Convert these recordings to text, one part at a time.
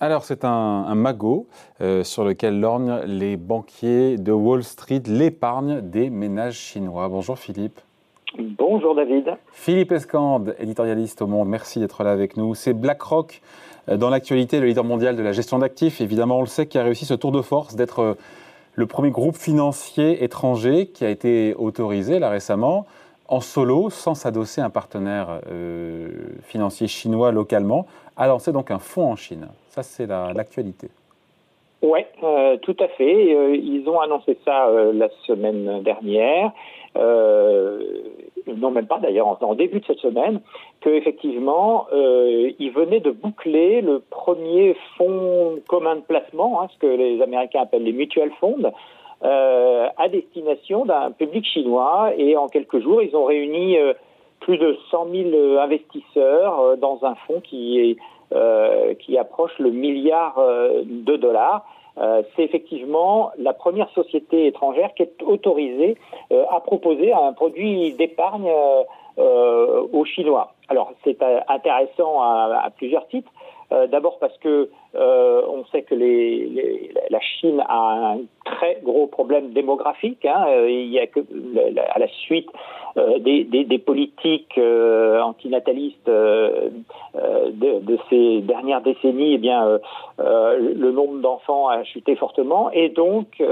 Alors c'est un, magot euh, sur lequel lorgnent les banquiers de Wall Street, l'épargne des ménages chinois. Bonjour Philippe. Bonjour David. Philippe Escande, éditorialiste au Monde, merci d'être là avec nous. C'est BlackRock euh, dans l'actualité, le leader mondial de la gestion d'actifs. Évidemment, on le sait, qui a réussi ce tour de force d'être euh, le premier groupe financier étranger qui a été autorisé là récemment en solo, sans s'adosser à un partenaire financier chinois localement, a lancé donc un fonds en Chine. Ça, c'est l'actualité. oui, euh, tout à fait. Euh, ils ont annoncé ça euh, la semaine dernière. non, même pas d'ailleurs, en, début de cette semaine, qu'effectivement, ils venaient de boucler le premier fonds commun de placement, hein, ce que les Américains appellent les mutual funds, à destination d'un public chinois. Et en quelques jours, ils ont réuni plus de 100 000 investisseurs dans un fonds qui est euh, qui approche le milliard euh, de dollars. Euh, c'est effectivement la première société étrangère qui est autorisée à proposer un produit d'épargne aux Chinois. Alors c'est intéressant à, plusieurs titres. D'abord parce que on sait que la Chine a un très gros problème démographique. Hein. Que à la suite euh, des, politiques euh, antinatalistes euh, de, ces dernières décennies, eh bien, le nombre d'enfants a chuté fortement et donc,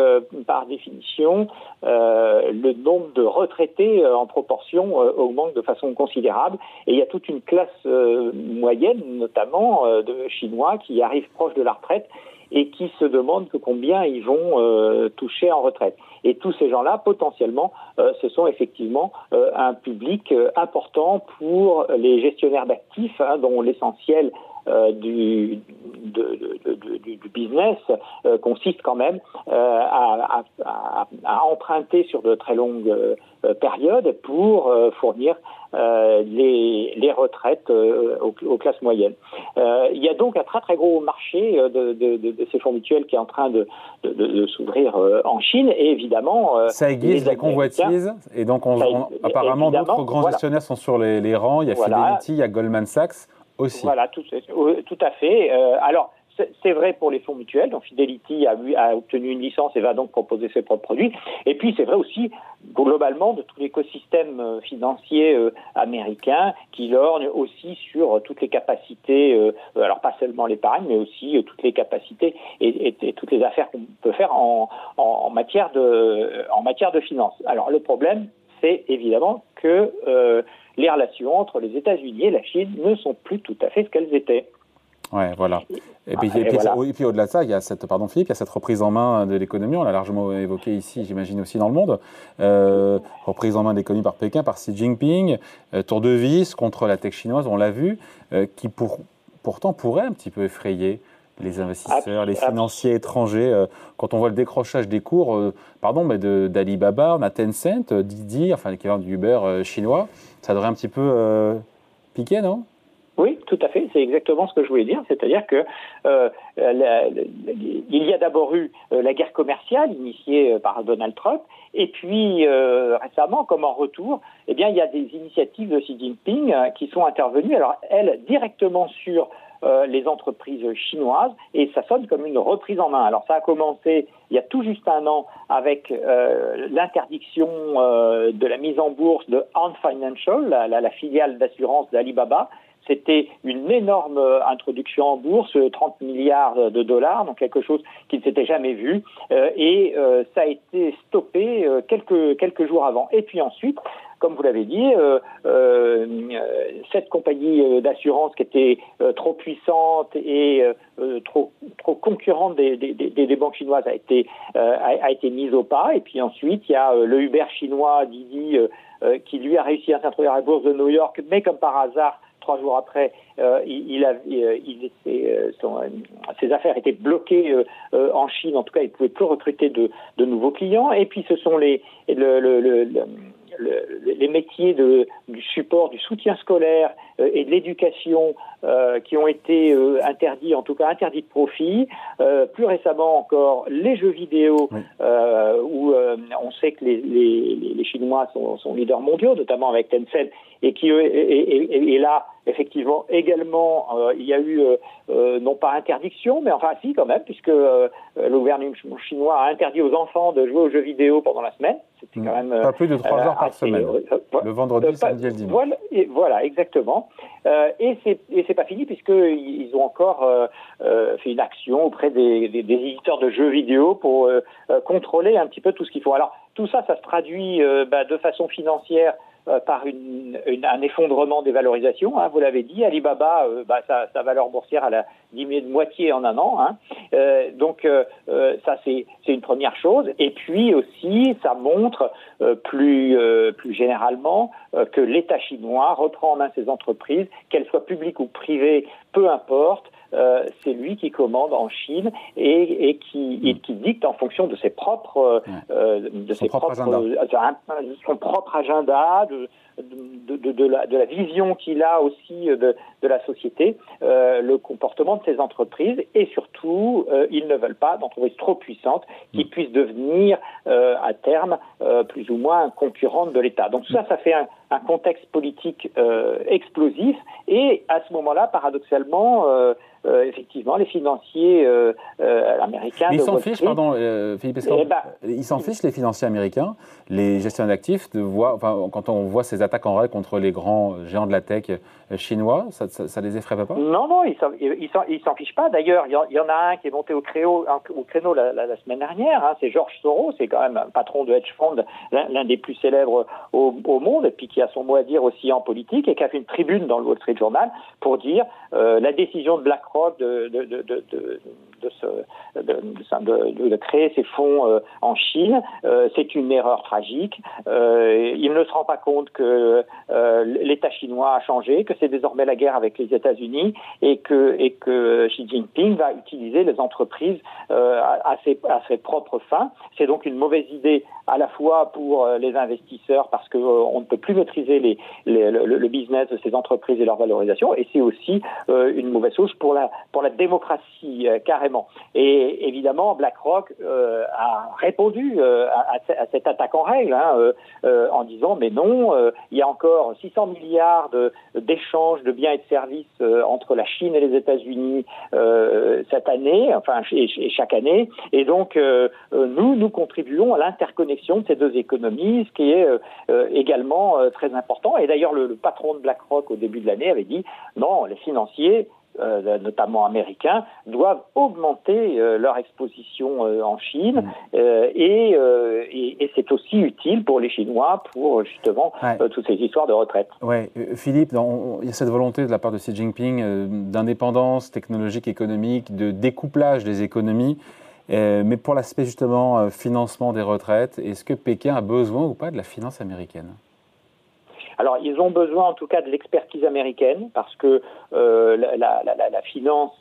par définition, le nombre de retraités en proportion augmente de façon considérable. Et il y a toute une classe moyenne, notamment de Chinois, qui arrivent proche de la retraite et qui se demandent combien ils vont euh, toucher en retraite. Et tous ces gens-là, potentiellement, euh, ce sont effectivement euh, un public important pour les gestionnaires d'actifs, hein, dont l'essentiel du, du, business consiste quand même à, à, emprunter sur de très longues périodes pour fournir euh, les, les, retraites euh, aux, classes moyennes. Euh, il y a donc un très très gros marché de, ces fonds mutuels qui est en train de, s'ouvrir en Chine et évidemment ça aiguise les, convoitises et donc on, apparemment d'autres grands gestionnaires sont sur les, les rangs. Il y a Fidelity, il y a Goldman Sachs Voilà, tout, tout à fait. alors c'est vrai pour les fonds mutuels, donc Fidelity a, obtenu une licence et va donc proposer ses propres produits. Et puis c'est vrai aussi globalement de tout l'écosystème euh, financier euh, américain qui lorgne aussi sur toutes les capacités, euh, alors pas seulement l'épargne, mais aussi toutes les capacités et, toutes les affaires qu'on peut faire en, en, matière de en matière de finance. Alors le problème, c'est évidemment que les relations entre les États-Unis et la Chine ne sont plus tout à fait ce qu'elles étaient. Ouais, voilà. Et puis, puis, au-delà de ça, il y a cette, pardon Philippe, il y a cette reprise en main de l'économie, on l'a largement évoqué ici, j'imagine aussi dans le monde, euh, reprise en main de l'économie par Pékin, par Xi Jinping, euh, tour de vis contre la tech chinoise, on l'a vu, euh, qui pour, pourtant pourrait un petit peu effrayer les investisseurs, les financiers étrangers, quand on voit le décrochage des cours, pardon, mais d'Alibaba, on a Tencent, Didi, enfin l'équivalent du Uber chinois, ça devrait un petit peu piquer, non? Oui, tout à fait. C'est exactement ce que je voulais dire. C'est-à-dire que euh, il y a d'abord eu euh, la guerre commerciale initiée euh, par Donald Trump, et puis récemment, comme en retour, eh bien, il y a des initiatives de Xi Jinping qui sont intervenues. Alors, elles directement sur les entreprises chinoises et ça sonne comme une reprise en main. Alors ça a commencé il y a tout juste un an avec l'interdiction de la mise en bourse de Ant Financial, la, la filiale d'assurance d'Alibaba, c'était une énorme euh, introduction en bourse, 30 milliards de dollars, donc quelque chose qui ne s'était jamais vu. Euh, et euh, ça a été stoppé quelques, quelques jours avant. Et puis ensuite, comme vous l'avez dit, cette compagnie d'assurance qui était trop puissante et trop, concurrente des, banques chinoises a été, mise au pas. Et puis ensuite, il y a le Uber chinois, Didi, qui lui a réussi à s'introduire à la bourse de New York, mais comme par hasard, trois jours après, euh, euh, ses affaires étaient bloquées euh, en Chine. En tout cas, il ne pouvait plus recruter de, nouveaux clients. Et puis, ce sont les, le, le, le, les métiers de, du support, du soutien scolaire et de l'éducation qui ont été interdits, en tout cas interdits de profit. plus récemment encore, les jeux vidéo, où on sait que les, les, les Chinois sont, sont, leaders mondiaux, notamment avec Tencent, et qui et, et, et là effectivement, également, euh, il y a eu, euh, euh, non pas interdiction, mais enfin si quand même, puisque le gouvernement chinois a interdit aux enfants de jouer aux jeux vidéo pendant la semaine. C'était quand même... Pas plus de trois heures par semaine. le vendredi, samedi et le dimanche. Voilà, et, voilà exactement. et c'est pas fini, puisqu'ils ont encore fait une action auprès des, des, des, éditeurs de jeux vidéo pour contrôler un petit peu tout ce qu'il faut. Alors, tout ça, ça se traduit bah, de façon financière euh, par une, un effondrement des valorisations. Hein, vous l'avez dit, Alibaba, euh, bah, sa, sa, valeur boursière elle a diminué de moitié en un an. Hein. Euh, donc euh, ça c'est une première chose. Et puis aussi, ça montre plus plus généralement que l'État chinois reprend en main ses entreprises, qu'elles soient publiques ou privées, peu importe. Euh, c'est lui qui commande en Chine et, et, qui, et, qui, dicte en fonction de ses propres, euh, de son ses propres, agenda. Euh, son propre agenda, de, de, de, de, la, de la, vision qu'il a aussi de, la société, euh, le comportement de ces entreprises et surtout, euh, ils ne veulent pas d'entreprises trop puissantes qui mm. puissent devenir euh, à terme plus ou moins concurrentes de l'État. Donc ça, ça fait un, un contexte politique explosif et à ce moment-là, paradoxalement, euh, effectivement, les financiers euh, euh, américains. ils s'en fichent, pardon, Philippe eh ben, ils s'en fichent, les financiers américains, les gestionnaires d'actifs, de voir, enfin, quand on voit ces attaques en règle contre les grands géants de la tech chinois, ça, ça, les effraie pas? Non, non, ils s'en fichent pas. D'ailleurs, il y, en a un qui est monté au, créneau, au créneau la, semaine dernière, hein, c'est Georges Soros, c'est quand même un patron de hedge fund, l'un des plus célèbres au, au, monde, et puis qui a son mot à dire aussi en politique, et qui a fait une tribune dans le Wall Street Journal pour dire la décision de BlackRock de, de, créer ces fonds euh, en Chine. Euh, c'est une erreur tragique. Euh, il ne se rend pas compte que l'État chinois a changé, que c'est désormais la guerre avec les États-Unis et que, Xi Jinping va utiliser les entreprises à, ses, propres fins. C'est donc une mauvaise idée à la fois pour les investisseurs parce qu'on ne peut plus maîtriser le, business de ces entreprises et leur valorisation, et c'est aussi une mauvaise chose pour la, pour la démocratie carrément. Et évidemment, BlackRock euh, a répondu euh, à, cette attaque en règle hein, euh, en disant mais non, il y a encore 600 milliards d'échanges de, biens et de services entre la Chine et les États-Unis cette année, enfin et, chaque année, et donc nous nous contribuons à l'interconnexion de ces deux économies, ce qui est également très important. Et d'ailleurs, le, le patron de BlackRock au début de l'année avait dit non, les financiers euh, notamment américains, doivent augmenter euh, leur exposition euh, en Chine mm. et, et, c'est aussi utile pour les Chinois pour justement toutes ces histoires de retraite. Ouais, Philippe, il y a cette volonté de la part de Xi Jinping d'indépendance technologique, économique, de découplage des économies. mais pour l'aspect justement financement des retraites, est-ce que Pékin a besoin ou pas de la finance américaine? Alors, ils ont besoin en tout cas de l'expertise américaine parce que euh, la, finance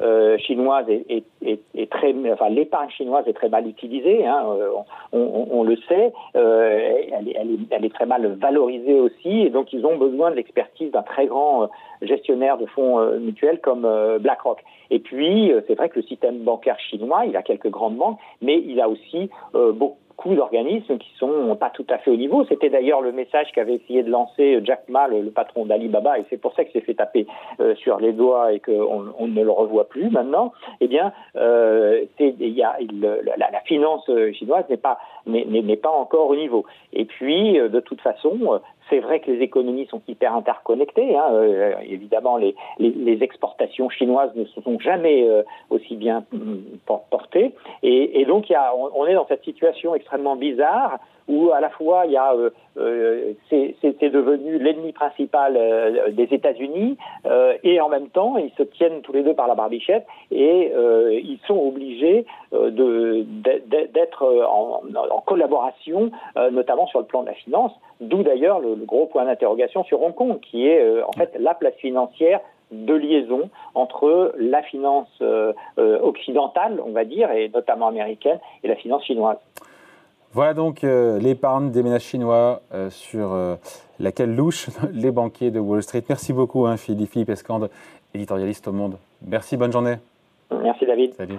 euh, chinoise est, très, enfin l'épargne chinoise est très mal utilisée, hein, euh, on, le sait, elle, est, très mal valorisée aussi, et donc ils ont besoin de l'expertise d'un très grand gestionnaire de fonds mutuels comme BlackRock. Et puis c'est vrai que le système bancaire chinois, il a quelques grandes banques, mais il a aussi beaucoup d'organismes qui sont pas tout à fait au niveau. C'était d'ailleurs le message qu'avait essayé de lancer Jack Ma, le, patron d'Alibaba, et c'est pour ça qu'il s'est fait taper euh, sur les doigts et qu'on on ne le revoit plus maintenant. Eh bien, euh, y a, la, la, finance chinoise n'est pas n'est pas encore au niveau. Et puis, euh, de toute façon, c'est vrai que les économies sont hyper interconnectées. Hein. Euh, évidemment, les, exportations chinoises ne se sont jamais euh, aussi bien mm, portées. Et, donc, on, est dans cette situation extrêmement bizarre où à la fois euh, c'est devenu l'ennemi principal des États-Unis et en même temps ils se tiennent tous les deux par la barbichette et ils sont obligés d'être en, en, collaboration, notamment sur le plan de la finance. D'où d'ailleurs le, le, gros point d'interrogation sur Hong Kong, qui est en fait la place financière de liaison entre la finance occidentale, on va dire, et notamment américaine, et la finance chinoise. Voilà donc euh, l'épargne des ménages chinois euh, sur euh, laquelle louchent les banquiers de Wall Street. Merci beaucoup, hein, Philippe, Philippe Escande, éditorialiste au Monde. Merci, bonne journée. Merci, David. Salut.